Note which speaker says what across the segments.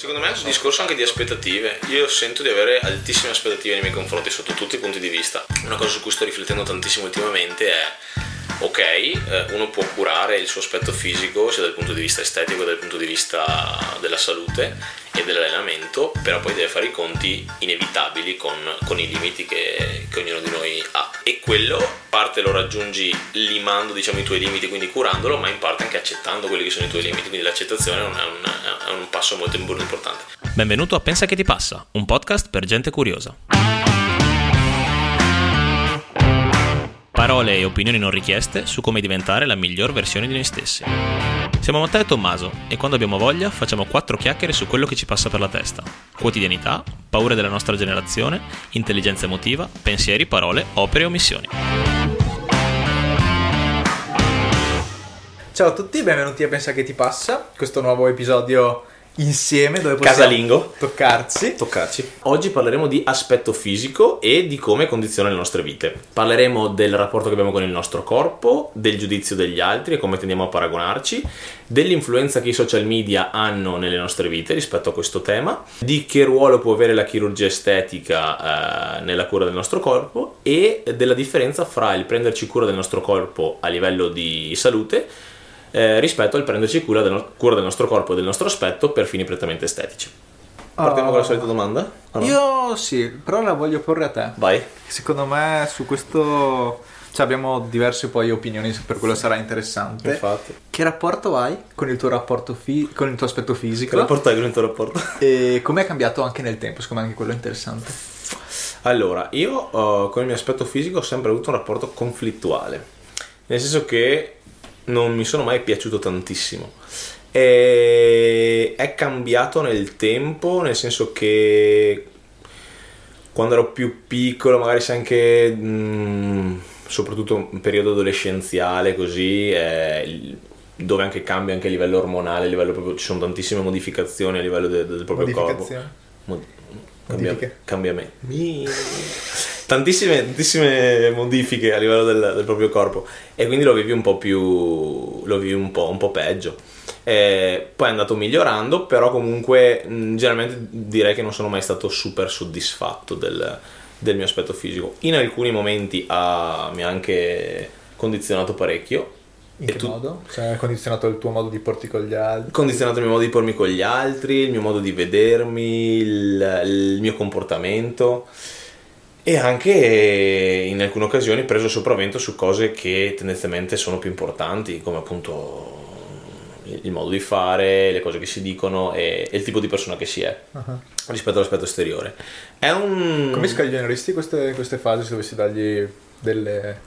Speaker 1: Secondo me è un discorso anche di aspettative. Io sento di avere altissime aspettative nei miei confronti sotto tutti i punti di vista. Una cosa su cui sto riflettendo tantissimo ultimamente è ok, eh, uno può curare il suo aspetto fisico sia dal punto di vista estetico che dal punto di vista della salute e dell'allenamento, però poi deve fare i conti inevitabili con, con i limiti che, che, ognuno di noi ha. E quello parte lo raggiungi limando diciamo, i tuoi limiti, quindi curandolo, ma in parte anche accettando quelli che sono i tuoi limiti, quindi l'accettazione è un, è un, è un passo molto importante.
Speaker 2: Benvenuto a Pensa che ti passa, un podcast per gente curiosa. Parole e opinioni non richieste su come diventare la miglior versione di noi stessi. Siamo Matteo e Tommaso e quando abbiamo voglia facciamo quattro chiacchiere su quello che ci passa per la testa. Quotidianità, paure della nostra generazione, intelligenza emotiva, pensieri, parole, opere e omissioni.
Speaker 3: Ciao a tutti, benvenuti a Pensa che ti passa, questo nuovo episodio insieme dove possiamo
Speaker 1: Casalingo.
Speaker 3: toccarci.
Speaker 1: Toccarci. Oggi parleremo di aspetto fisico e di come condiziona le nostre vite. Parleremo del rapporto che abbiamo con il nostro corpo, del giudizio degli altri e come tendiamo a paragonarci, dell'influenza che i social media hanno nelle nostre vite rispetto a questo tema, di che ruolo può avere la chirurgia estetica eh, nella cura del nostro corpo e della differenza fra il prenderci cura del nostro corpo a livello di salute eh, rispetto al prenderci cura del, no- cura del, nostro corpo e del nostro aspetto per fini prettamente estetici. Partiamo
Speaker 3: Oh.
Speaker 1: con la solita domanda? O no?
Speaker 3: Io sì, però la voglio porre a te.
Speaker 1: Vai.
Speaker 3: Secondo me su questo cioè, abbiamo diverse poi opinioni, per quello sarà interessante.
Speaker 1: Infatti.
Speaker 3: Che rapporto hai con il tuo rapporto fi- con il tuo aspetto fisico?
Speaker 1: Che rapporto hai con il tuo rapporto?
Speaker 3: E come è cambiato anche nel tempo? Secondo me anche quello è interessante.
Speaker 1: Allora, io eh, con il mio aspetto fisico ho sempre avuto un rapporto conflittuale, nel senso che non mi sono mai piaciuto tantissimo. E è cambiato nel tempo, nel senso che quando ero più piccolo, magari se anche mh, soprattutto in periodo adolescenziale, così, eh, dove anche cambia anche a livello ormonale, a livello proprio, ci sono tantissime modificazioni a livello de- del proprio corpo.
Speaker 3: Modificazioni.
Speaker 1: Mod- cambia-
Speaker 3: Modifiche.
Speaker 1: Tantissime, tantissime modifiche a livello del, del proprio corpo e quindi lo vivi un po' più lo vivi un po', un po' peggio. Eh, poi è andato migliorando, però comunque mh, generalmente direi che non sono mai stato super soddisfatto del, del mio aspetto fisico. In alcuni momenti ha- mi ha anche condizionato parecchio.
Speaker 3: In
Speaker 1: E
Speaker 3: che
Speaker 1: tu-
Speaker 3: modo? Cioè, ha condizionato il tuo modo di porti con gli altri?
Speaker 1: condizionato il mio modo di pormi con gli altri, il mio modo di vedermi, il, il mio comportamento e anche in alcune occasioni preso sopravvento su cose che tendenzialmente sono più importanti, come appunto il modo di fare, le cose che si dicono e, e il tipo di persona che si è
Speaker 3: Ah.
Speaker 1: rispetto all'aspetto esteriore. È un...
Speaker 3: Come scaglioneresti queste, queste fasi se dovessi dargli delle...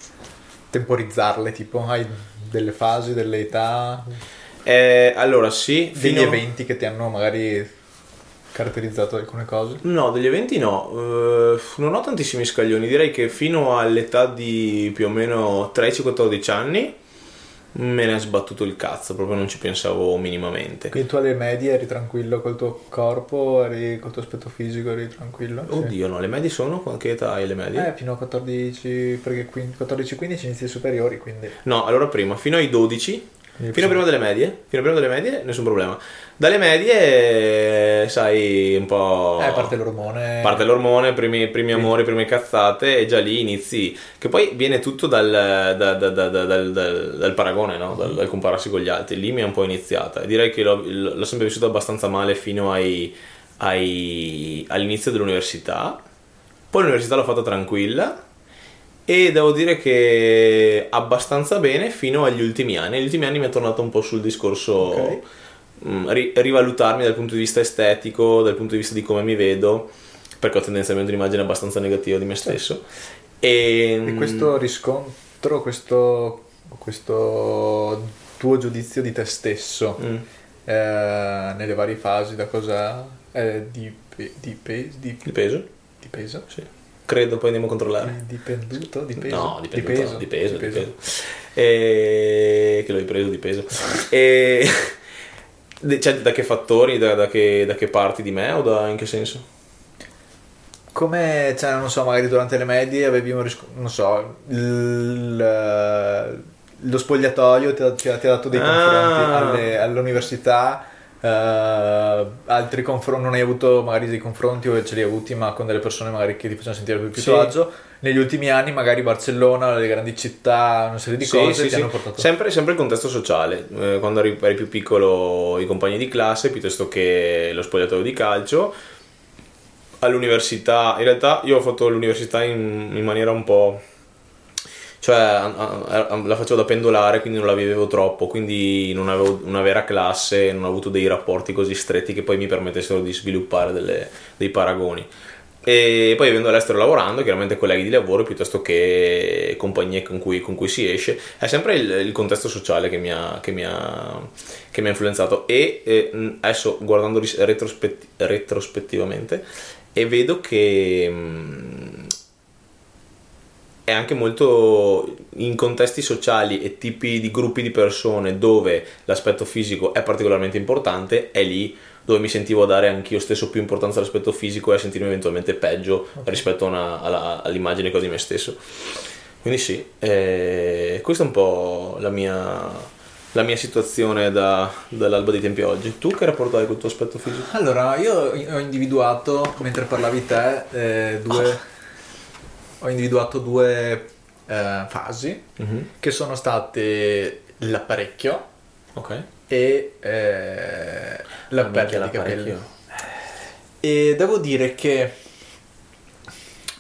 Speaker 3: temporizzarle, tipo hai delle fasi, delle età,
Speaker 1: Eh, allora sì,
Speaker 3: degli
Speaker 1: fino-
Speaker 3: eventi che ti hanno magari caratterizzato alcune cose?
Speaker 1: No, degli eventi no, Eh, non ho tantissimi scaglioni, direi che fino all'età di più o meno 13-14 anni me ne è sbattuto il cazzo, proprio non ci pensavo minimamente.
Speaker 3: Quindi tu alle medie eri tranquillo col tuo corpo, eri col tuo aspetto fisico, eri tranquillo? Sì.
Speaker 1: Oddio, no, le medie sono? Con che età hai le medie?
Speaker 3: Eh, fino a 14, perché 14-15 inizi superiori, quindi...
Speaker 1: No, allora prima, fino ai 12,
Speaker 3: quindi
Speaker 1: fino a prima delle medie, fino a prima delle medie nessun problema. Dalle medie, sai, un po'...
Speaker 3: Eh, parte l'ormone.
Speaker 1: parte l'ormone, primi, primi amori, prime cazzate e già lì inizi, che poi viene tutto dal, da- da- da- da- dal- dal- dal paragone, no? dal, dal compararsi con gli altri, lì mi è un po' iniziata direi che l'ho, l'ho sempre vissuto abbastanza male fino ai- ai- all'inizio dell'università, poi l'università l'ho fatta tranquilla e devo dire che abbastanza bene fino agli ultimi anni, negli ultimi anni mi è tornato un po' sul discorso
Speaker 3: Ok.
Speaker 1: mh, ri- rivalutarmi dal punto di vista estetico, dal punto di vista di come mi vedo, perché ho tendenzialmente un'immagine abbastanza negativa di me stesso. E,
Speaker 3: E questo riscontro, questo, questo tuo giudizio di te stesso
Speaker 1: Mm.
Speaker 3: eh, nelle varie fasi, da cosa è di, pe- di, pe- di,
Speaker 1: di peso?
Speaker 3: di peso?
Speaker 1: Sì. Credo, poi andiamo a controllare.
Speaker 3: Di dipenduto? Di peso?
Speaker 1: No,
Speaker 3: di
Speaker 1: dipende
Speaker 3: peso.
Speaker 1: di peso,
Speaker 3: di
Speaker 1: di peso. E... Che l'ho ripreso di peso. E... de- Cioè, da che fattori, da, da che, da che parti di me o da, in che senso?
Speaker 3: Come, cioè, non so, magari durante le medie avevi un riscontro, non so, il- lo spogliatoio ti ha, ti ha- dato dei
Speaker 1: Ah.
Speaker 3: confronti alle- all'università eh, altri confronti, non hai avuto magari dei confronti o ce li hai avuti, ma con delle persone magari che ti facevano sentire più, più
Speaker 1: Sì.
Speaker 3: tuo agio. Negli ultimi anni, magari Barcellona, le grandi città, una serie di
Speaker 1: Sì,
Speaker 3: cose
Speaker 1: sì,
Speaker 3: ti hanno portato.
Speaker 1: Sempre, sempre il contesto sociale, Eh, quando eri, eri più piccolo i compagni di classe piuttosto che lo spogliatoio di calcio. All'università, in realtà io ho fatto l'università in, in maniera un po'... cioè a- la facevo da pendolare quindi non la vivevo troppo, quindi non avevo una vera classe, non ho avuto dei rapporti così stretti che poi mi permettessero di sviluppare delle- dei paragoni. E poi vivendo all'estero lavorando, chiaramente colleghi di lavoro piuttosto che compagnie con cui, con cui si esce, è sempre il, il contesto sociale che mi ha, che mi ha, che mi ha influenzato. E eh, adesso guardando retrospetti- retrospettivamente, e vedo che mh, è anche molto in contesti sociali e tipi di gruppi di persone dove l'aspetto fisico è particolarmente importante, è lì dove mi sentivo a dare anch'io stesso più importanza all'aspetto fisico e a sentirmi eventualmente peggio rispetto a una- alla- all'immagine che ho di me stesso. Quindi sì, eh, questa è un po' la mia, la mia situazione da- dall'alba dei tempi a oggi. Tu che rapporto hai col tuo aspetto fisico?
Speaker 3: Allora, io ho individuato, mentre parlavi te, eh, due... Ho individuato due eh, fasi
Speaker 1: Mhm,
Speaker 3: che sono state l'apparecchio
Speaker 1: Ok.
Speaker 3: e eh, la perdita di capelli. E devo dire che eh,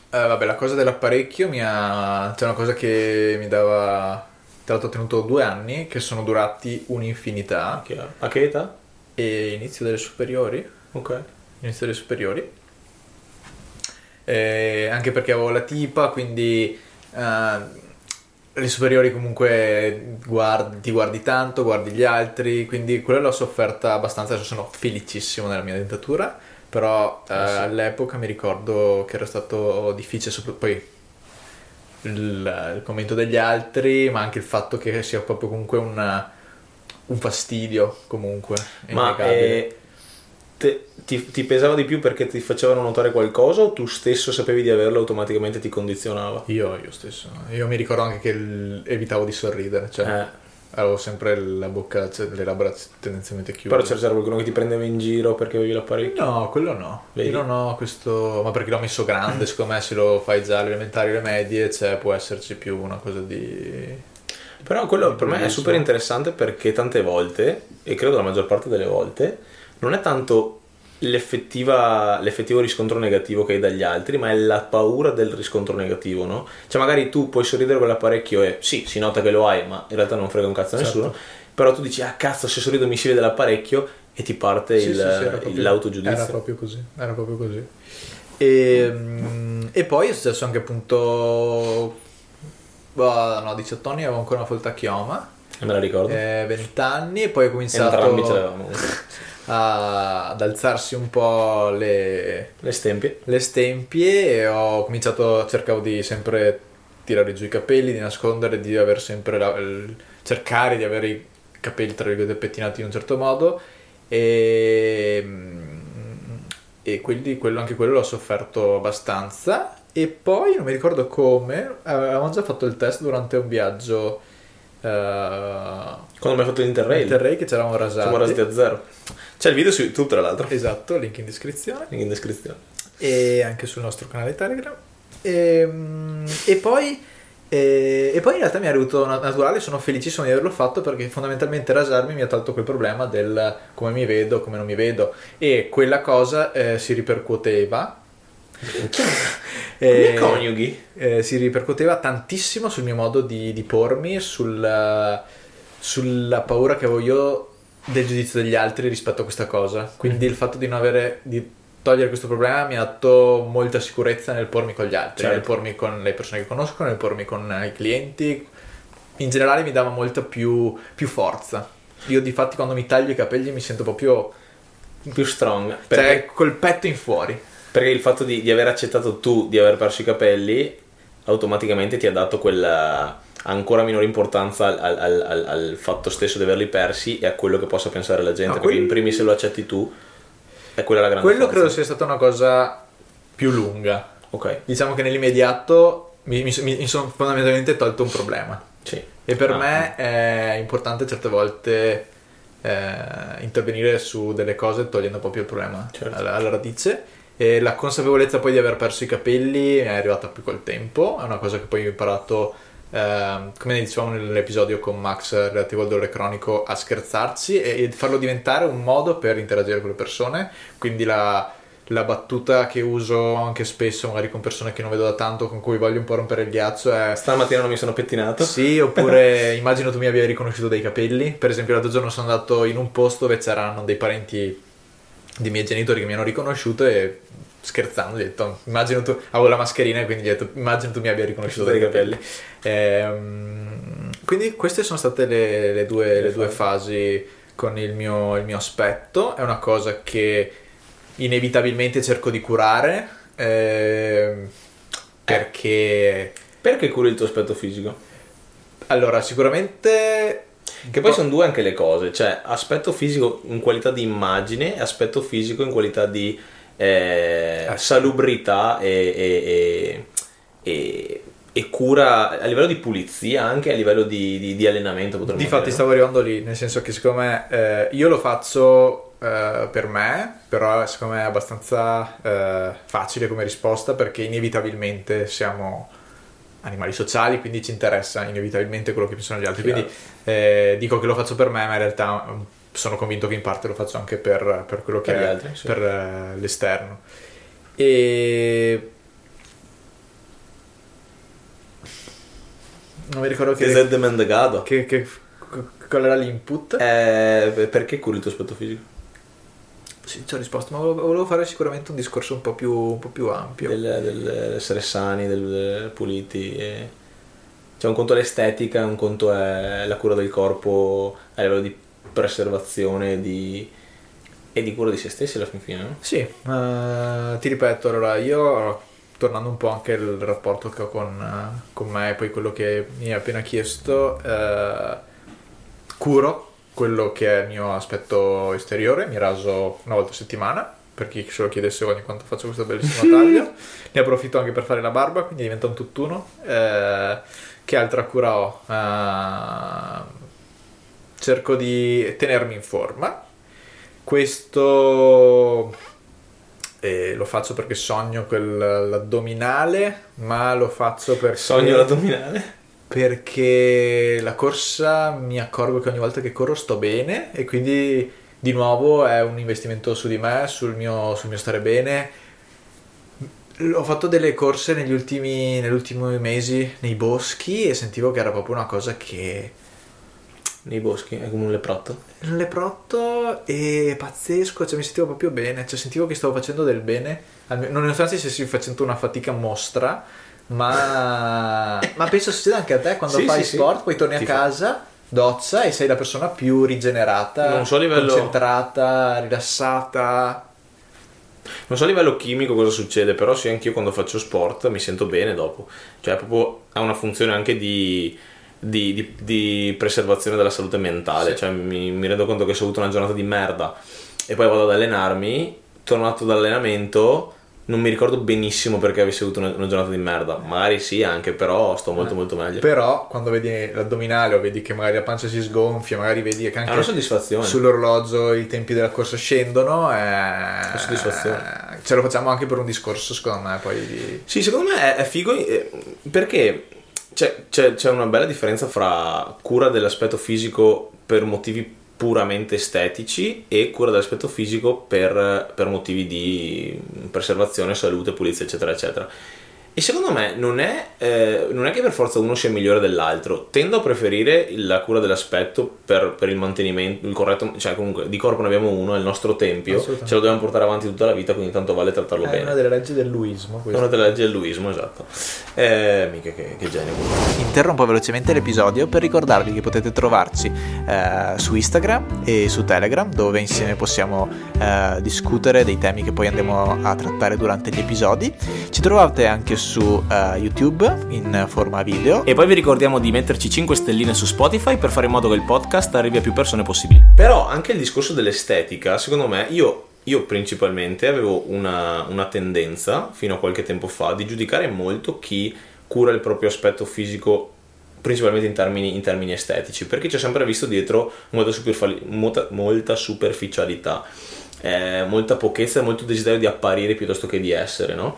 Speaker 3: vabbè, la cosa dell'apparecchio mi ha c'è una cosa che mi dava tra l'altro ho tenuto due anni che sono durati un'infinità
Speaker 1: Chiaro. A che età?
Speaker 3: e inizio delle superiori
Speaker 1: Ok.
Speaker 3: inizio delle superiori Eh, anche perché avevo la tipa quindi eh, le superiori comunque guardi, ti guardi tanto guardi gli altri quindi quella l'ho sofferta abbastanza adesso sono felicissimo nella mia dentatura però eh,
Speaker 1: Eh sì.
Speaker 3: all'epoca mi ricordo che era stato difficile sopra- poi il, il commento degli altri ma anche il fatto che sia proprio comunque una- un fastidio comunque
Speaker 1: Ma eh, te- ti, ti pesava di più perché ti facevano notare qualcosa o tu stesso sapevi di averlo e automaticamente ti condizionava?
Speaker 3: Io, io stesso. Io mi ricordo anche che evitavo di sorridere, cioè
Speaker 1: Eh,
Speaker 3: avevo sempre la bocca, cioè, le labbra tendenzialmente chiuse.
Speaker 1: però c'era qualcuno che ti prendeva in giro perché avevi l'apparecchio.
Speaker 3: No, quello no.
Speaker 1: Vedi?
Speaker 3: Io non ho questo. Ma perché l'ho messo grande, secondo me se lo fai già alle elementari e alle medie, cioè, può esserci più una cosa di.
Speaker 1: Però quello per me è super interessante perché tante volte, e credo la maggior parte delle volte, non è tanto l'effettivo riscontro negativo che hai dagli altri, ma è la paura del riscontro negativo, no? Cioè magari tu puoi sorridere con l'apparecchio e sì, si nota che lo hai, ma in realtà non frega un cazzo a
Speaker 3: Certo.
Speaker 1: nessuno, però tu dici, ah cazzo, se sorrido mi si vede l'apparecchio e ti parte
Speaker 3: Sì,
Speaker 1: il-
Speaker 3: sì, sì, era proprio-
Speaker 1: l'autogiudizio.
Speaker 3: Era proprio così. Era proprio così. E, mm, e poi è successo anche appunto. boh, no, 18 anni avevo ancora una folta chioma.
Speaker 1: Me la ricordo.
Speaker 3: eh, 20 anni e poi ho cominciato
Speaker 1: Entrambi ce l'avevamo.
Speaker 3: a- ad alzarsi un po' le,
Speaker 1: Le stempie.
Speaker 3: le stempie e ho cominciato, cercavo di sempre tirare giù i capelli, di nascondere, di avere sempre la- il- cercare di avere i capelli tra virgolette pettinati in un certo modo e, e quindi quello, anche quello l'ho sofferto abbastanza e poi non mi ricordo come, avevamo già fatto il test durante un viaggio
Speaker 1: Quando mi hai fatto l'Interrail,
Speaker 3: Interrail che ci eravamo rasati.
Speaker 1: siamo rasati a zero. C'è il video su YouTube tra l'altro,
Speaker 3: Esatto, link in descrizione.
Speaker 1: link in descrizione.
Speaker 3: e anche sul nostro canale Telegram. E, mm, e poi, e, e poi in realtà mi è arrivato na- naturale, sono felicissimo di averlo fatto perché fondamentalmente rasarmi mi ha tolto quel problema del come mi vedo, come non mi vedo e quella cosa eh, si ripercuoteva.
Speaker 1: Come
Speaker 3: Eh,
Speaker 1: coniughi?
Speaker 3: eh, si ripercuoteva tantissimo sul mio modo di, di pormi, sul- sulla paura che avevo io del giudizio degli altri rispetto a questa cosa. Quindi il fatto di non avere di togliere questo problema mi ha dato molta sicurezza nel pormi con gli altri,
Speaker 1: Certo.
Speaker 3: nel pormi con le persone che conosco, nel pormi con i clienti. In generale mi dava molta più, più forza. Io di fatti quando mi taglio i capelli mi sento proprio
Speaker 1: Più strong. Perché,
Speaker 3: cioè, col petto in fuori.
Speaker 1: Perché il fatto di, di aver accettato tu di aver perso i capelli automaticamente ti ha dato quella ancora minore importanza al, al- al- al- fatto stesso di averli persi e a quello che possa pensare la gente.
Speaker 3: No,
Speaker 1: perché
Speaker 3: quel-
Speaker 1: in primis se lo accetti tu, è quella la grande
Speaker 3: Quello
Speaker 1: forza.
Speaker 3: credo sia stata una cosa più lunga.
Speaker 1: Ok,
Speaker 3: Diciamo che nell'immediato mi, mi- mi sono fondamentalmente tolto un problema.
Speaker 1: sì.
Speaker 3: E per
Speaker 1: Ah,
Speaker 3: me è importante certe volte eh, intervenire su delle cose togliendo proprio il problema
Speaker 1: Certo.
Speaker 3: alla, alla radice. E la consapevolezza poi di aver perso i capelli è arrivata più col tempo, è una cosa che poi ho imparato, ehm, come dicevamo nell'episodio con Max relativo al dolore cronico, a scherzarci e, e farlo diventare un modo per interagire con le persone. Quindi la, la battuta che uso anche spesso, magari con persone che non vedo da tanto, con cui voglio un po' rompere il ghiaccio, è
Speaker 1: Stamattina non mi sono pettinato.
Speaker 3: sì, oppure immagino tu mi abbia riconosciuto dei capelli. Per esempio, l'altro giorno sono andato in un posto dove c'erano dei parenti dei miei genitori che mi hanno riconosciuto e scherzando gli ho detto, immagino tu, avevo la mascherina e quindi gli ho detto, immagino tu mi abbia riconosciuto Dei capelli. Ehm, quindi queste sono state le, le due, le due fasi con il mio, il mio aspetto. È una cosa che inevitabilmente cerco di curare ehm, perché...
Speaker 1: Perché curi il tuo aspetto fisico?
Speaker 3: Allora, sicuramente
Speaker 1: Che poi sono due anche le cose, cioè aspetto fisico in qualità di immagine e aspetto fisico in qualità di eh,
Speaker 3: Ah,
Speaker 1: salubrità e, e- e- e- cura a livello di pulizia, anche a livello di, di- di allenamento.
Speaker 3: Difatti
Speaker 1: dire,
Speaker 3: stavo arrivando lì, nel senso che secondo me eh, io lo faccio eh, per me, però secondo me è abbastanza eh, facile come risposta perché inevitabilmente siamo animali sociali, quindi ci interessa inevitabilmente quello che pensano gli altri.
Speaker 1: Chiaro.
Speaker 3: Quindi eh, dico che lo faccio per me, ma in realtà mm, sono convinto che in parte lo faccio anche per, per quello che
Speaker 1: Per gli
Speaker 3: è
Speaker 1: altri, sì.
Speaker 3: per eh, l'esterno. E non mi ricordo
Speaker 1: Che
Speaker 3: che, che, che- qual era l'input.
Speaker 1: Eh, perché curi il tuo aspetto fisico?
Speaker 3: Sì, ci ho risposto, ma volevo, volevo fare sicuramente un discorso un po' più, un po' più ampio.
Speaker 1: Del, del essere sani, del, del puliti. e- Cioè un conto è l'estetica, un conto è la cura del corpo a livello di preservazione di- e di cura di se stessi alla fin fine, no?
Speaker 3: Sì, eh, ti ripeto, allora io, tornando un po' anche al rapporto che ho con, con me e poi quello che mi hai appena chiesto, eh, curo quello che è il mio aspetto esteriore, mi raso una volta a settimana, per chi se lo chiedesse ogni quanto faccio questo bellissimo taglio, ne approfitto anche per fare la barba, quindi diventa un tutt'uno. Eh, che altra cura ho? Eh, cerco di tenermi in forma. Questo eh, lo faccio perché sogno quell'addominale, ma lo faccio perché
Speaker 1: Sogno l'addominale.
Speaker 3: Perché la corsa mi accorgo che ogni volta che corro sto bene e quindi di nuovo è un investimento su di me, sul mio, sul mio stare bene. Ho fatto delle corse negli ultimi, negli ultimi mesi nei boschi e sentivo che era proprio una cosa che
Speaker 1: Nei boschi, è come un leprotto.
Speaker 3: un leprotto e pazzesco, cioè mi sentivo proprio bene, cioè sentivo che stavo facendo del bene, nonostante stessi facendo una fatica mostra, ma, ma penso succeda anche a te quando
Speaker 1: Sì,
Speaker 3: fai
Speaker 1: sì, sì.
Speaker 3: sport, poi torni
Speaker 1: Ti
Speaker 3: a
Speaker 1: fa-
Speaker 3: casa, doccia e sei la persona più rigenerata,
Speaker 1: Non so a livello-
Speaker 3: concentrata, rilassata.
Speaker 1: Non so a livello chimico cosa succede, però sì, anch'io quando faccio sport mi sento bene dopo. Cioè, proprio ha una funzione anche di, di- di- di preservazione della salute mentale.
Speaker 3: Sì.
Speaker 1: Cioè, mi, mi rendo conto che se ho avuto una giornata di merda e poi vado ad allenarmi, tornato dall'allenamento, non mi ricordo benissimo perché avessi avuto una, una giornata di merda. Magari sì, anche, però sto molto, molto meglio.
Speaker 3: Però quando vedi l'addominale o vedi che magari la pancia si sgonfia, magari vedi che anche
Speaker 1: soddisfazione.
Speaker 3: sull'orologio i tempi della corsa scendono, è...
Speaker 1: soddisfazione.
Speaker 3: ce lo facciamo anche per un discorso secondo me poi di...
Speaker 1: Sì, secondo me è, è figo eh, perché c'è, c'è- c'è una bella differenza fra cura dell'aspetto fisico per motivi puramente estetici e cura dell'aspetto fisico per, per motivi di preservazione, salute, pulizia, eccetera, eccetera. E secondo me non è, eh, non è che per forza uno sia migliore dell'altro. Tendo a preferire la cura dell'aspetto per, per il mantenimento, il corretto, cioè comunque di corpo ne abbiamo uno, è il nostro tempio, ce lo dobbiamo portare avanti tutta la vita, quindi tanto vale trattarlo
Speaker 3: È
Speaker 1: bene.
Speaker 3: una delle leggi del luismo
Speaker 1: È
Speaker 3: questo.
Speaker 1: una delle leggi del luismo, esatto. Eh, mica che, che genio.
Speaker 3: Interrompo velocemente l'episodio per ricordarvi che potete trovarci eh, su Instagram e su Telegram dove insieme possiamo eh, discutere dei temi che poi andremo a trattare durante gli episodi. Ci trovate anche su eh, YouTube in forma video.
Speaker 2: E poi vi ricordiamo di metterci 5 stelline su Spotify per fare in modo che il podcast arrivi a più persone possibili.
Speaker 1: Però anche il discorso dell'estetica, secondo me, io, io principalmente avevo una, una tendenza, fino a qualche tempo fa, di giudicare molto chi cura il proprio aspetto fisico principalmente in termini, in termini, estetici, perché ci ho sempre visto dietro molta, superfali- molta, molta superficialità, eh, molta pochezza e molto desiderio di apparire piuttosto che di essere, no?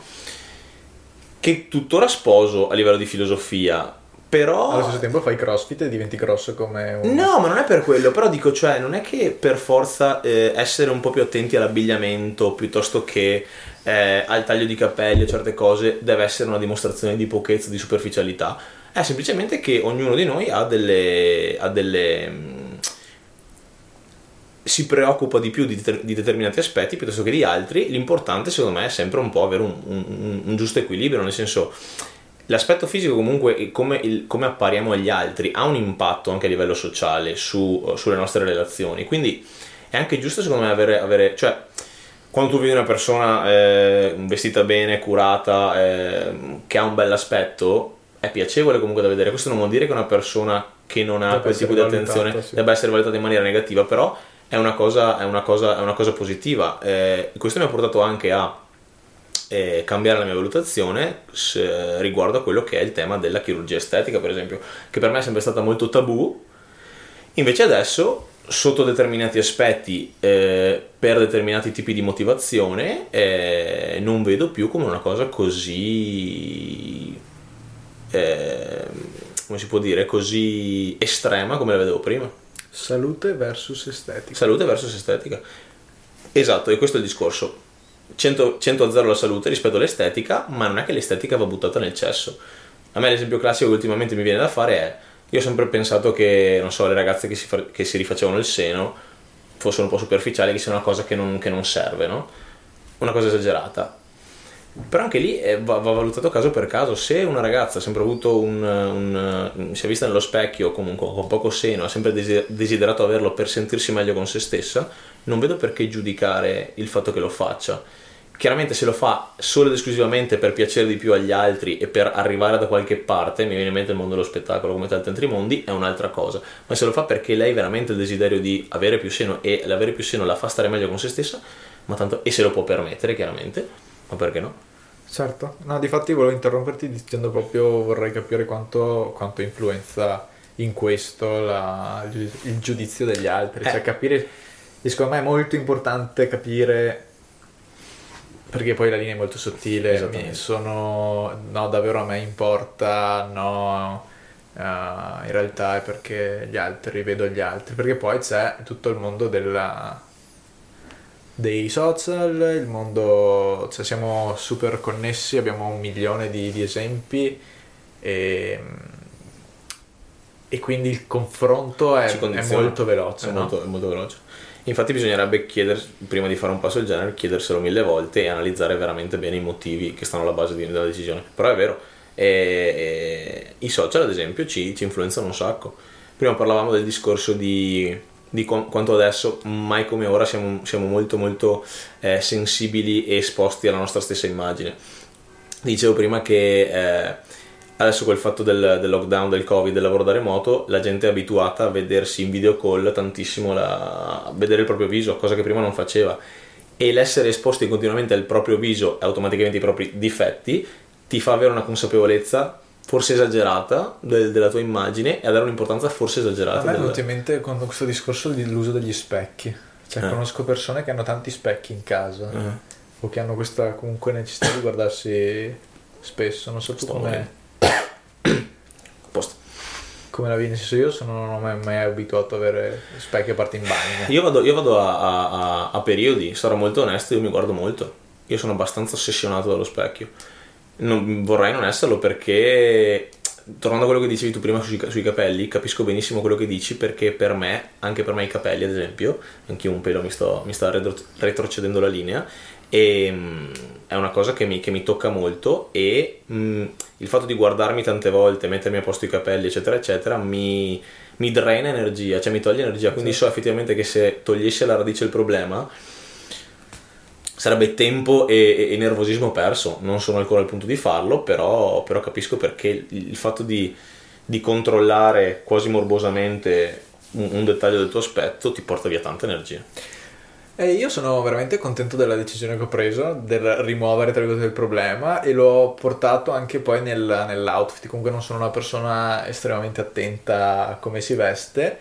Speaker 1: Che tuttora sposo a livello di filosofia, però...
Speaker 3: Allo stesso tempo fai crossfit e diventi grosso come un...
Speaker 1: No, ma non è per quello, però dico, cioè, non è che per forza eh, essere un po' più attenti all'abbigliamento piuttosto che eh, al taglio di capelli o certe cose deve essere una dimostrazione di pochezza, di superficialità. È semplicemente che ognuno di noi ha delle, ha delle mm, si preoccupa di più di, di, determinati aspetti piuttosto che di altri. L'importante, secondo me, è sempre un po' avere un, un, un giusto equilibrio, nel senso. L'aspetto fisico comunque, come, il, come, appariamo agli altri, ha un impatto anche a livello sociale su, sulle nostre relazioni. Quindi è anche giusto secondo me avere, avere cioè, quando tu vedi una persona eh, vestita bene, curata, eh, che ha un bel aspetto, è piacevole comunque da vedere. Questo non vuol dire che una persona che non ha quel tipo di attenzione sì. debba essere valutata in maniera negativa, però è una cosa, è una cosa, è una cosa positiva. Eh, questo mi ha portato anche a eh, cambiare la mia valutazione se, riguardo a quello che è il tema della chirurgia estetica, per esempio, che per me è sempre stata molto tabù. Invece adesso, sotto determinati aspetti, eh, per determinati tipi di motivazione, eh, non vedo più come una cosa così eh, come si può dire, così estrema come la vedevo prima.
Speaker 3: Salute versus estetica.
Speaker 1: Salute versus estetica. Esatto, e questo è il discorso. 100, 100 a 0 la salute rispetto all'estetica, ma non è che l'estetica va buttata nel cesso. A me l'esempio classico che ultimamente mi viene da fare è, io ho sempre pensato che, non so, le ragazze che si, che si rifacevano il seno fossero un po' superficiali, che sia una cosa che non, che non serve, no? Una cosa esagerata però anche lì eh, va, va, valutato caso per caso. Se una ragazza ha sempre avuto un, un, si è vista nello specchio comunque con poco seno, ha sempre desiderato averlo per sentirsi meglio con se stessa, non vedo perché giudicare il fatto che lo faccia. Chiaramente se lo fa solo ed esclusivamente per piacere di più agli altri e per arrivare da qualche parte, mi viene in mente il mondo dello spettacolo come tanti altri mondi, è un'altra cosa. Ma se lo fa perché lei ha veramente il desiderio di avere più seno e l'avere più seno la fa stare meglio con se stessa, ma tanto, e se lo può permettere chiaramente, ma perché no?
Speaker 3: Certo, no, difatti volevo interromperti dicendo proprio vorrei capire quanto, quanto influenza in questo la, il giudizio degli altri, cioè eh. cioè capire, secondo me è molto importante capire perché poi la linea è molto sottile, sono no davvero a me importa, no uh, in realtà è perché gli altri, vedo gli altri, perché poi c'è tutto il mondo della dei social, il mondo, cioè siamo super connessi, abbiamo un milione di, di esempi e, e, quindi il confronto è, è molto veloce.
Speaker 1: È, no? molto, è molto veloce. Infatti bisognerebbe chiedere, prima di fare un passo del genere, chiederselo mille volte e analizzare veramente bene i motivi che stanno alla base della decisione. Però è vero, e, e, i social ad esempio ci, ci influenzano un sacco. Prima parlavamo del discorso di di quanto adesso, mai come ora, siamo, siamo molto molto eh, sensibili e esposti alla nostra stessa immagine. Dicevo prima che eh, adesso col fatto del, del, lockdown, del covid, del lavoro da remoto, la gente è abituata a vedersi in video call tantissimo, la, a vedere il proprio viso, cosa che prima non faceva. E l'essere esposti continuamente al proprio viso e automaticamente ai propri difetti ti fa avere una consapevolezza forse esagerata del, della tua immagine e a dare un'importanza forse esagerata. A
Speaker 3: me
Speaker 1: è
Speaker 3: venuto in mente con questo discorso dell'uso degli specchi. Cioè, eh. conosco persone che hanno tanti specchi in casa eh. o che hanno questa comunque necessità di guardarsi spesso. Non so tu come.
Speaker 1: Posto.
Speaker 3: Come la vedi? Nel senso, io sono, non ho mai, mai abituato ad avere specchi a parte in bagno.
Speaker 1: Io vado, io vado a, a, a periodi, sarò molto onesto, io mi guardo molto. Io sono abbastanza ossessionato dallo specchio non, vorrei non esserlo perché tornando a quello che dicevi tu prima sui, sui, capelli, capisco benissimo quello che dici perché per me, anche per me i capelli ad esempio, anche io un pelo mi, sto, mi sta retro, retrocedendo la linea e mh, è una cosa che mi, che mi tocca molto e mh, il fatto di guardarmi tante volte, mettermi a posto i capelli eccetera eccetera mi, mi drena energia, cioè mi toglie energia, quindi sì. so effettivamente che se togliessi alla radice il problema sarebbe tempo e, e, nervosismo perso. Non sono ancora al punto di farlo, però, però capisco perché il, fatto di, di, controllare quasi morbosamente un, un, dettaglio del tuo aspetto ti porta via tanta energia.
Speaker 3: E io sono veramente contento della decisione che ho preso, del rimuovere il problema e l'ho portato anche poi nel- nell'outfit. Comunque non sono una persona estremamente attenta a come si veste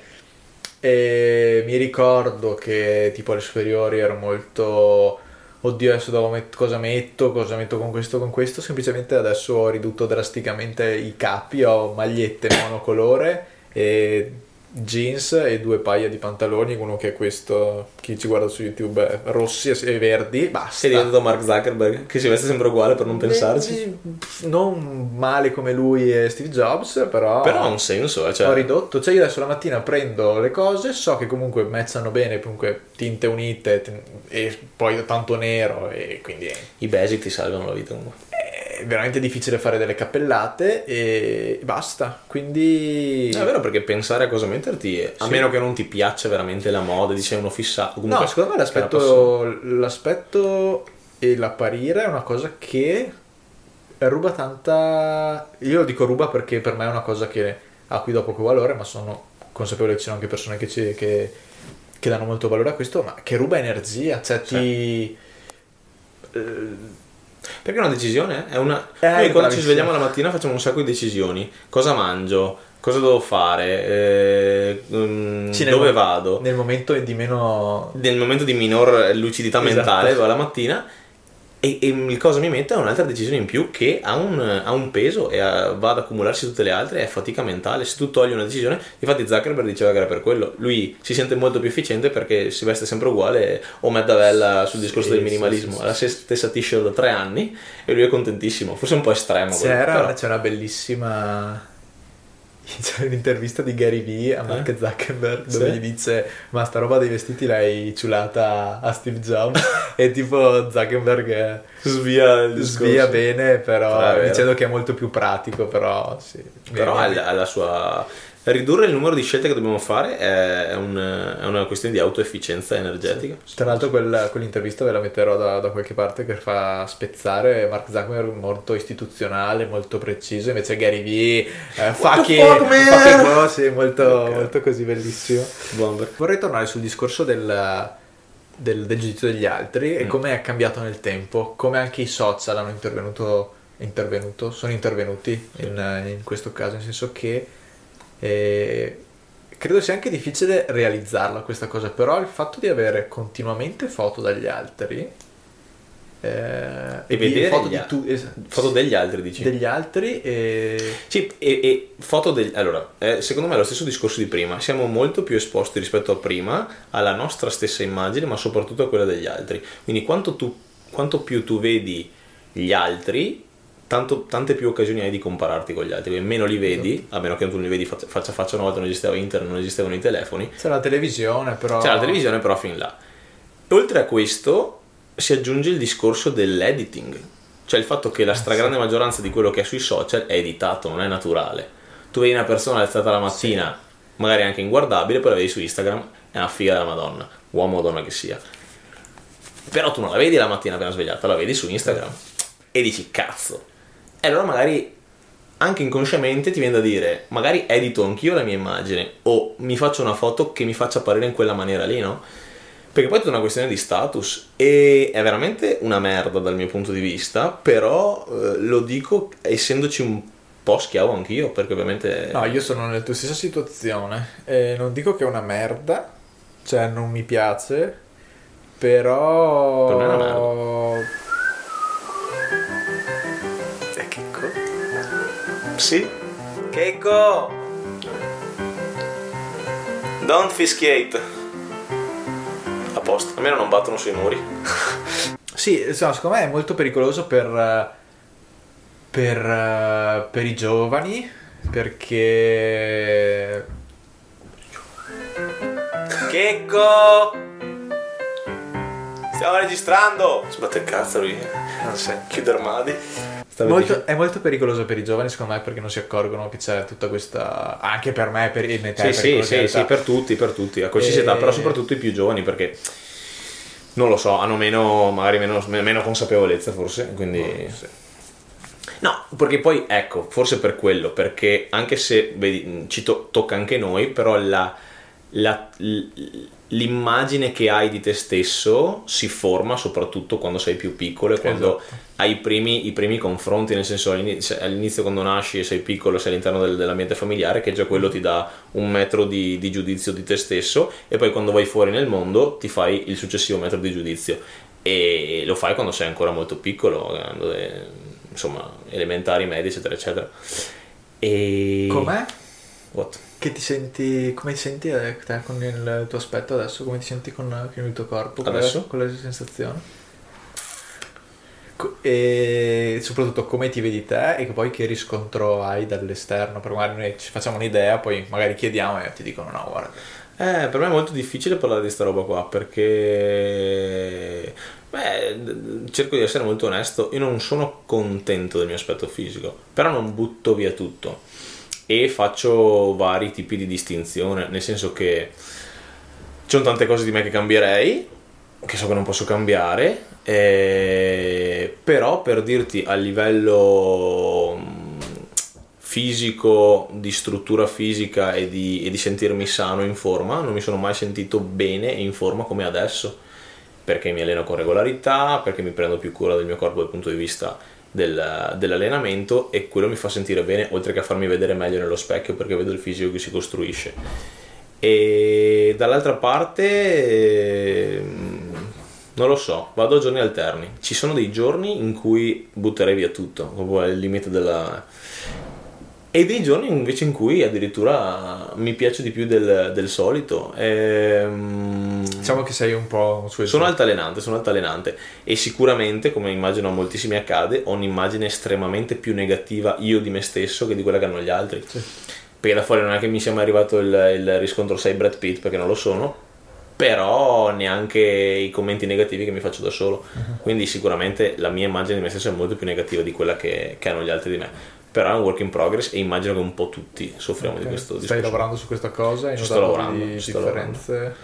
Speaker 3: e mi ricordo che tipo alle superiori ero molto... Oddio, adesso met- cosa metto, cosa metto con questo, con questo. Semplicemente adesso ho ridotto drasticamente i capi, ho magliette monocolore e jeans e due paia di pantaloni, uno che è questo, chi ci guarda su YouTube, è rossi e verdi, basta.
Speaker 1: Sei diventato Mark Zuckerberg, che si veste sempre uguale per non pensarci.
Speaker 3: Non male come lui e Steve Jobs, però...
Speaker 1: Però ha un senso, eh, cioè...
Speaker 3: Ho ridotto, cioè io adesso la mattina prendo le cose, so che comunque matchano bene, comunque tinte unite e poi tanto nero e quindi
Speaker 1: I basic ti salvano la vita comunque.
Speaker 3: È veramente difficile fare delle cappellate e basta. Quindi...
Speaker 1: È vero perché pensare a cosa metterti, a
Speaker 3: Sì.
Speaker 1: meno che non ti piaccia veramente la moda, di sei uno fissato. Comunque,
Speaker 3: No, secondo me l'aspetto, l'aspetto e l'apparire è una cosa che ruba tanta... Io lo dico ruba perché per me è una cosa che acquista poco valore, ma sono consapevole che ci sono anche persone che, ci- che- che danno molto valore a questo, ma che ruba energia, cioè ti... eh,
Speaker 1: Perché è una decisione? È una...
Speaker 3: Eh,
Speaker 1: Noi quando ci svegliamo la mattina facciamo un sacco di decisioni. Cosa mangio? Cosa devo fare? Eh,
Speaker 3: sì, nel
Speaker 1: dove
Speaker 3: mo-
Speaker 1: vado?
Speaker 3: Nel momento di meno...
Speaker 1: Nel momento di minor lucidità
Speaker 3: Esatto.
Speaker 1: mentale, la mattina e, e il cosa mi mette è un'altra decisione in più che ha un, ha un peso e ha- va ad accumularsi tutte le altre, è fatica mentale. Se tu togli una decisione, infatti Zuckerberg diceva che era per quello. Lui si sente molto più efficiente perché si veste sempre uguale o Maddavella sul discorso
Speaker 3: Sì,
Speaker 1: del minimalismo.
Speaker 3: sì, sì,
Speaker 1: la stessa t-shirt da tre anni e lui è contentissimo. Forse un po' estremo. quello,
Speaker 3: C'era,
Speaker 1: però-
Speaker 3: c'è una bellissima c'è un'intervista di Gary Vee a Mark
Speaker 1: Eh?
Speaker 3: Zuckerberg dove
Speaker 1: Sì.
Speaker 3: gli dice ma sta roba dei vestiti l'hai ciulata a Steve Jobs e tipo Zuckerberg eh,
Speaker 1: svia il discorso.
Speaker 3: svia bene però
Speaker 1: Ah,
Speaker 3: dicendo che è molto più pratico però sì
Speaker 1: Però ha la sua. Ridurre il numero di scelte che dobbiamo fare è, un- è una questione di autoefficienza energetica.
Speaker 3: tra l'altro quel- quell'intervista ve la metterò da, da qualche parte che fa spezzare Mark Zuckerberg molto istituzionale, molto preciso, invece Gary Vee eh, fa che fa che cose, molto,
Speaker 1: Ok.
Speaker 3: molto così bellissimo.
Speaker 1: Bomber.
Speaker 3: Vorrei tornare sul discorso del, del, del giudizio degli altri e
Speaker 1: Mm.
Speaker 3: come è cambiato nel tempo, come anche i social hanno intervenuto, intervenuto sono intervenuti in, in questo caso, nel senso che eh, credo sia anche difficile realizzarla questa cosa, però il fatto di avere continuamente foto dagli altri eh,
Speaker 1: E vedere
Speaker 3: foto,
Speaker 1: al-
Speaker 3: tu- es-
Speaker 1: Foto degli altri, dici?
Speaker 3: degli altri e
Speaker 1: Sì, e, e foto degli... Allora, eh, secondo me è lo stesso discorso di prima. Siamo molto più esposti rispetto a prima alla nostra stessa immagine, ma soprattutto a quella degli altri. Quindi quanto, tu, quanto più tu vedi gli altri, tanto- tante più occasioni hai di compararti con gli altri. Meno li vedi, a meno che tu non li vedi faccia a faccia una volta non esisteva internet, non esistevano i telefoni.
Speaker 3: c'è la televisione però
Speaker 1: C'è la televisione però fin là. Oltre a questo si aggiunge il discorso dell'editing, cioè il fatto che la stragrande maggioranza di quello che è sui social è editato, non è naturale. Tu vedi una persona alzata la mattina, magari anche inguardabile, poi la vedi su Instagram, è una figa della Madonna, uomo o donna che sia. Però tu non la vedi la mattina appena svegliata, la vedi su Instagram e dici cazzo. E allora magari anche inconsciamente ti viene da dire, magari edito anch'io la mia immagine o mi faccio una foto che mi faccia apparire in quella maniera lì, no? Perché poi è tutta una questione di status e è veramente una merda dal mio punto di vista, però eh, lo dico essendoci un po' schiavo anch'io, perché ovviamente...
Speaker 3: No, io sono nella tua stessa situazione. E non dico che è una merda, cioè non mi piace, però.
Speaker 1: Per me è una merda. Sì? Keiko! Don't fischiate. A posto, almeno non battono sui muri.
Speaker 3: Sì, insomma, secondo me è molto pericoloso per. per, per i giovani, perché.
Speaker 1: Checco! Stiamo registrando! Sbatte il cazzo lui.
Speaker 3: Non so.
Speaker 1: Chiude armadi.
Speaker 3: Molto- è molto pericoloso per i giovani, secondo me, perché non si accorgono che c'è tutta questa. Anche per me, per in età,
Speaker 1: Sì,
Speaker 3: per
Speaker 1: sì, sì, sì, per tutti, per tutti, a qualsiasi
Speaker 3: E-
Speaker 1: età, però soprattutto i più giovani perché non lo so, hanno meno, magari meno, meno consapevolezza forse, quindi...
Speaker 3: Sì.
Speaker 1: No, perché poi ecco, forse per quello, perché anche se vedi, ci to- tocca anche noi, però la- la- l- l'immagine che hai di te stesso si forma soprattutto quando sei più piccolo e quando
Speaker 3: Esatto.
Speaker 1: hai i primi, i primi confronti, nel senso all'inizio, all'inizio quando nasci e sei piccolo, sei all'interno del- dell'ambiente familiare, che già quello ti dà un metro di, di giudizio di te stesso e poi quando vai fuori nel mondo ti fai il successivo metro di giudizio e lo fai quando sei ancora molto piccolo, eh, dove, insomma, elementari, medi, eccetera, eccetera. E...
Speaker 3: Com'è?
Speaker 1: What?
Speaker 3: Che ti senti, come ti senti eh, te con il tuo aspetto adesso? Come ti senti con, con il tuo corpo?
Speaker 1: Adesso?
Speaker 3: Qual è la sensazione? Co- E soprattutto come ti vedi te e poi che riscontro hai dall'esterno? Perché magari noi ci facciamo un'idea, poi magari chiediamo e ti dicono no, guarda.
Speaker 1: Eh, per me è molto difficile parlare di sta roba qua perché beh, cerco di essere molto onesto, io non sono contento del mio aspetto fisico, però non butto via tutto e faccio vari tipi di distinzione, nel senso che ci sono tante cose di me che cambierei, che so che non posso cambiare, eh, però per dirti a livello mm, fisico, di struttura fisica e di, e di sentirmi sano in forma, non mi sono mai sentito bene in forma come adesso, perché mi alleno con regolarità, perché mi prendo più cura del mio corpo dal punto di vista del- dell'allenamento e quello mi fa sentire bene, oltre che a farmi vedere meglio nello specchio perché vedo il fisico che si costruisce. E dall'altra parte, ehm, non lo so, vado a giorni alterni. Ci sono dei giorni in cui butterei via tutto, proprio al limite della... E dei giorni invece in cui addirittura mi piace di più del, del solito. Ehm,
Speaker 3: Diciamo che sei un po'
Speaker 1: sono altalenante, sono altalenante e sicuramente, come immagino a moltissimi accade, ho un'immagine estremamente più negativa io di me stesso che di quella che hanno gli altri. Perché da fuori non è che mi sia mai arrivato il, il riscontro 6 Brad Pitt, perché non lo sono, però neanche i commenti negativi che mi faccio da solo. Quindi sicuramente la mia immagine di me stesso è molto più negativa di quella che, che hanno gli altri di me. Però è un work in progress e immagino che un po' tutti soffriamo di questo
Speaker 3: Stai
Speaker 1: discorso.
Speaker 3: lavorando su questa cosa? Hai
Speaker 1: Ci sto lavorando,
Speaker 3: di
Speaker 1: ci sto
Speaker 3: differenze?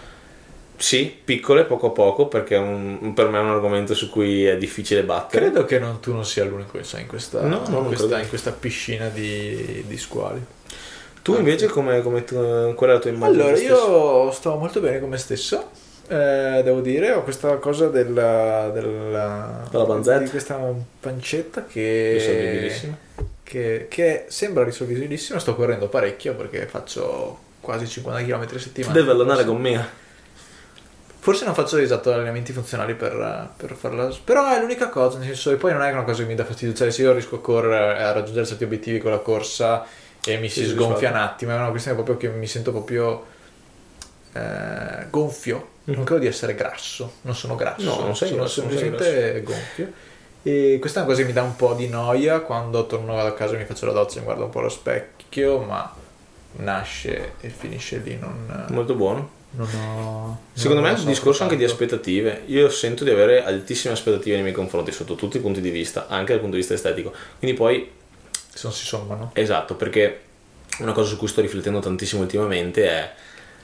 Speaker 1: Sì, piccole poco a poco, perché un- per me è un argomento su cui è difficile battere.
Speaker 3: Credo che non- tu non sia l'unico che sei in questa,
Speaker 1: No,
Speaker 3: in questa, in questa piscina di, di squali.
Speaker 1: Tu invece come, come tu- qual è la tua immagine?
Speaker 3: Allora, io sto molto bene con me stesso. eh, devo dire, ho questa cosa della, della,
Speaker 1: Della
Speaker 3: di questa pancetta che,
Speaker 1: Risolvibilissima.
Speaker 3: Che, che sembra risolvibilissima. Sto correndo parecchio perché faccio quasi 50 km a settimana.
Speaker 1: Deve allenare con me.
Speaker 3: Forse non faccio esatto allenamenti funzionali per, per farla. Però è l'unica cosa, nel senso, e poi non è una cosa che mi dà fastidio. Cioè, se io riesco a correre, a raggiungere certi obiettivi con la corsa e mi si sgonfia un attimo, è una questione proprio che mi sento proprio eh, gonfio. Non
Speaker 1: Mhm.
Speaker 3: credo di essere grasso, non sono grasso,
Speaker 1: No, non sei
Speaker 3: sono
Speaker 1: grasso,
Speaker 3: semplicemente gonfio. E questa è una cosa che mi dà un po' di noia quando torno a casa mi faccio la doccia e mi guardo un po' allo specchio, ma nasce e finisce lì. Non,
Speaker 1: Molto buono.
Speaker 3: non ho.
Speaker 1: Secondo
Speaker 3: non
Speaker 1: me è un
Speaker 3: so
Speaker 1: discorso anche di
Speaker 3: tanto.
Speaker 1: aspettative. Io sento di avere altissime aspettative nei miei confronti sotto tutti i punti di vista, anche dal punto di vista estetico. Quindi poi
Speaker 3: Se non si sommano.
Speaker 1: Esatto, perché una cosa su cui sto riflettendo tantissimo ultimamente è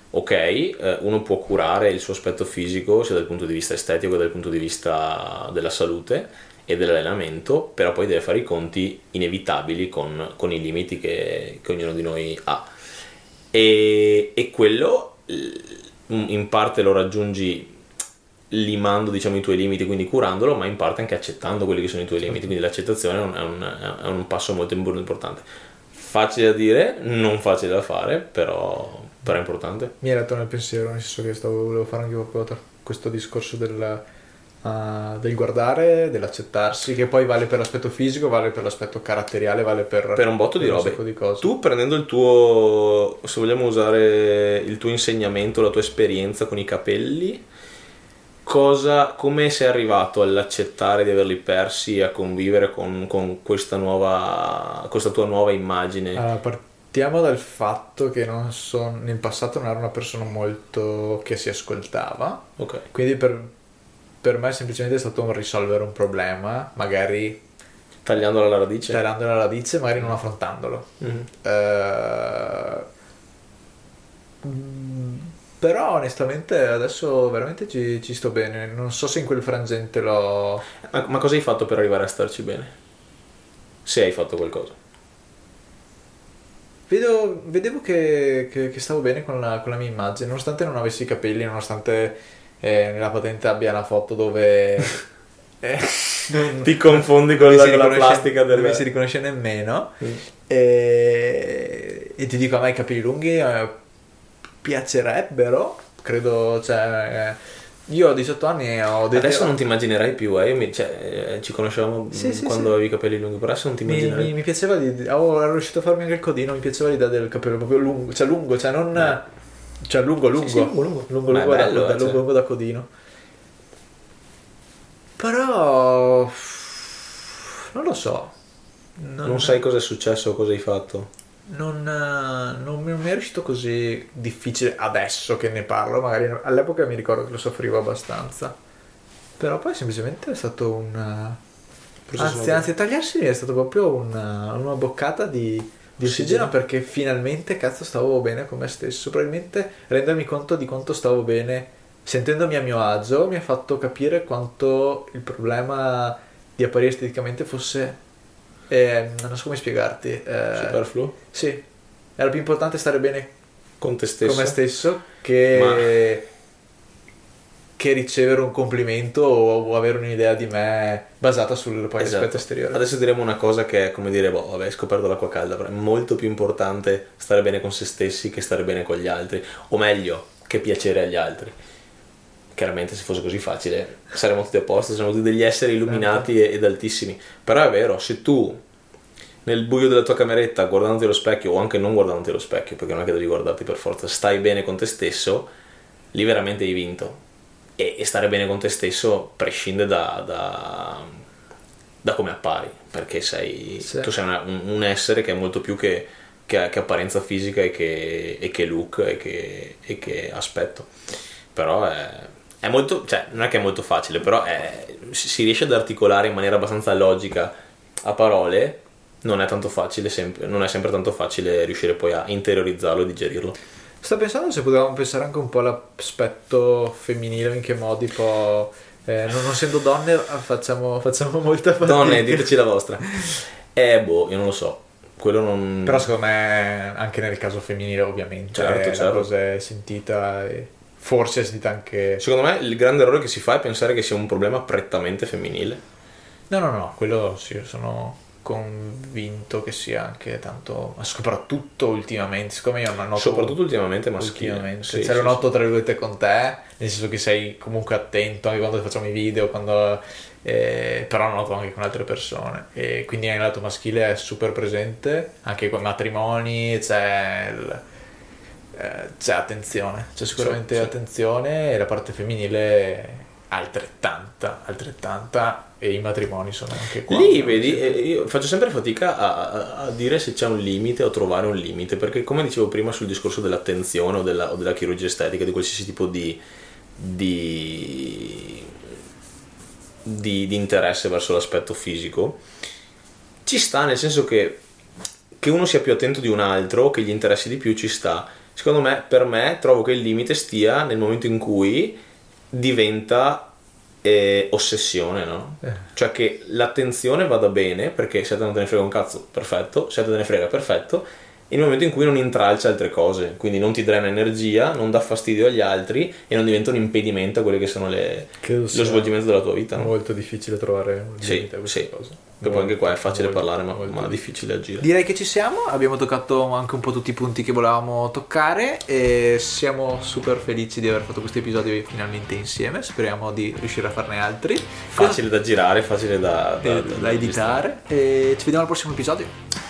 Speaker 1: ok, eh, uno può curare il suo aspetto fisico sia dal punto di vista estetico che dal punto di vista della salute e dell'allenamento, però poi deve fare i conti inevitabili con, con i limiti che, che ognuno di noi ha. E, e quello l- in parte lo raggiungi limando diciamo, i tuoi limiti, quindi curandolo, ma in parte anche accettando quelli che sono i tuoi limiti, quindi l'accettazione è un, è un- è un passo molto importante. Facile da dire, non facile da fare, però, però è importante.
Speaker 3: Mi hai letto nel pensiero, nel senso che stavo, volevo fare anche proprio questo discorso del, ah, del guardare, dell'accettarsi, che poi vale per l'aspetto fisico, vale per l'aspetto caratteriale, vale per,
Speaker 1: Per un botto di
Speaker 3: per
Speaker 1: robe.
Speaker 3: sacco di cose.
Speaker 1: Tu prendendo il tuo, se vogliamo usare il tuo insegnamento, la tua esperienza con i capelli, cosa, come sei arrivato all'accettare di averli persi e a convivere con, con questa nuova, questa tua nuova immagine?
Speaker 3: Allora, partiamo dal fatto che non son- nel passato non ero una persona molto che si ascoltava,
Speaker 1: Ok.
Speaker 3: quindi per, per me semplicemente è stato un risolvere un problema, magari
Speaker 1: Tagliandola alla radice?
Speaker 3: tagliandolo alla radice, magari non affrontandolo.
Speaker 1: Mhm.
Speaker 3: Eh, mm, però onestamente adesso veramente ci, ci sto bene. Non so se in quel frangente l'ho.
Speaker 1: Ma, ma cosa hai fatto per arrivare a starci bene? Se hai fatto qualcosa.
Speaker 3: vedo- vedevo che, che- che stavo bene con la, con la mia immagine, nonostante non avessi i capelli, nonostante eh, nella patente abbia una foto dove... eh,
Speaker 1: Ti confondi con
Speaker 3: mi
Speaker 1: la, la plastica del...
Speaker 3: non mi si riconosce nemmeno.
Speaker 1: Mm.
Speaker 3: E, e ti dico, a me i capelli lunghi eh, piacerebbero, credo, cioè... eh, io ho 18 anni e ho detto...
Speaker 1: Adesso non ti immaginerai più, eh? Io mi- cioè, eh, ci conoscevamo
Speaker 3: Sì, sì,
Speaker 1: quando
Speaker 3: sì.
Speaker 1: avevi i capelli lunghi, però adesso non ti
Speaker 3: Mi,
Speaker 1: immaginerai
Speaker 3: mi- mi piaceva di... Oh, ero riuscito a farmi anche il codino, mi piaceva l'idea del capello proprio lungo, cioè lungo, cioè non... Cioè lungo, lungo.
Speaker 1: Sì, sì, lungo, lungo.
Speaker 3: Lungo, lungo da-
Speaker 1: bello,
Speaker 3: da,
Speaker 1: eh,
Speaker 3: lungo,
Speaker 1: cioè.
Speaker 3: lungo da codino. Però... Non lo so.
Speaker 1: Non sai cosa è successo o cosa hai fatto.
Speaker 3: Non, non mi non mi è riuscito così difficile adesso che ne parlo, magari all'epoca mi ricordo che lo soffrivo abbastanza. Però poi semplicemente è stato un... Anzi, anzi, tagliarsi è stato proprio una, una boccata di ossigeno
Speaker 1: Ossigeno.
Speaker 3: perché finalmente cazzo stavo bene con me stesso. Probabilmente rendermi conto di quanto stavo bene sentendomi a mio agio mi ha fatto capire quanto il problema di apparire esteticamente fosse... eh, non so come spiegarti. eh,
Speaker 1: Superfluo?
Speaker 3: sì, era più importante stare bene
Speaker 1: Con te stesso?
Speaker 3: con me stesso che, che ricevere un complimento o, avere un'idea di me basata sul poi
Speaker 1: Esatto.
Speaker 3: aspetto esteriore.
Speaker 1: Adesso diremo una cosa che è come dire, boh, vabbè, hai scoperto l'acqua calda, però è molto più importante stare bene con se stessi che stare bene con gli altri, o meglio, che piacere agli altri. Chiaramente se fosse così facile saremmo tutti a posto, saremmo tutti degli esseri illuminati e- ed altissimi. Però è vero, se tu nel buio della tua cameretta guardandoti allo specchio o anche non guardandoti allo specchio, perché non è che devi guardarti per forza, stai bene con te stesso, lì veramente hai vinto. E, e stare bene con te stesso prescinde da, da, da come appari, perché sei,
Speaker 3: Sì.
Speaker 1: tu sei una- un, un essere che è molto più che, che- che apparenza fisica e che, e che look e che, e che aspetto. Però è, è molto, cioè non è che è molto facile, però è- si riesce ad articolare in maniera abbastanza logica a parole. Non è tanto facile, sempre, non è sempre tanto facile riuscire poi a interiorizzarlo e digerirlo.
Speaker 3: Sto pensando se potevamo pensare anche un po' all'aspetto femminile, in che modi può... eh, non essendo donne facciamo, facciamo molta fatica.
Speaker 1: Donne, diteci la vostra. Eh, boh, io non lo so. Quello non.
Speaker 3: Però secondo me anche nel caso femminile ovviamente
Speaker 1: Certo,
Speaker 3: la
Speaker 1: certo.
Speaker 3: cosa è sentita e forse è sentita anche...
Speaker 1: Secondo me il grande errore che si fa è pensare che sia un problema prettamente femminile.
Speaker 3: No, no, no, quello sì, sono convinto che sia anche tanto, ma soprattutto ultimamente, siccome io non noto
Speaker 1: Soprattutto ultimamente maschile.
Speaker 3: ultimamente,
Speaker 1: Sì,
Speaker 3: cioè
Speaker 1: sì,
Speaker 3: lo noto tra virgolette con te, nel senso che sei comunque attento anche quando facciamo i video, quando, eh, però lo noto anche con altre persone e quindi anche il lato maschile è super presente, anche con i matrimoni c'è, il- eh, c'è attenzione, c'è sicuramente
Speaker 1: sì.
Speaker 3: attenzione e la parte femminile altrettanta, altrettanta e i matrimoni sono anche qua.
Speaker 1: Lì vedi, eh, io faccio sempre fatica a, a- dire se c'è un limite o trovare un limite, perché come dicevo prima sul discorso dell'attenzione o della, o della chirurgia estetica, di qualsiasi tipo di, di, di- di interesse verso l'aspetto fisico, ci sta nel senso che, che uno sia più attento di un altro, che gli interessi di più, ci sta. Secondo me, per me, trovo che il limite stia nel momento in cui diventa eh, ossessione, no?
Speaker 3: Eh.
Speaker 1: Cioè che l'attenzione vada bene, perché se a te non te ne frega un cazzo, perfetto, se te ne frega, perfetto, nel momento in cui non intralcia altre cose, quindi non ti drena energia, non dà fastidio agli altri e non diventa un impedimento a quelle che sono le, lo svolgimento della tua vita. No?
Speaker 3: molto difficile trovare un
Speaker 1: Sì,
Speaker 3: limite a queste
Speaker 1: sì.
Speaker 3: cose.
Speaker 1: Che poi anche qua è facile
Speaker 3: Molto,
Speaker 1: parlare, ma,
Speaker 3: molto
Speaker 1: ma difficile agire.
Speaker 3: Direi che ci siamo, abbiamo toccato anche un po' tutti i punti che volevamo toccare e siamo super felici di aver fatto questo episodio finalmente insieme, speriamo di riuscire a farne altri.
Speaker 1: Facile da girare, facile da, da,
Speaker 3: da, da editare e ci vediamo al prossimo episodio.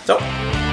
Speaker 1: Ciao!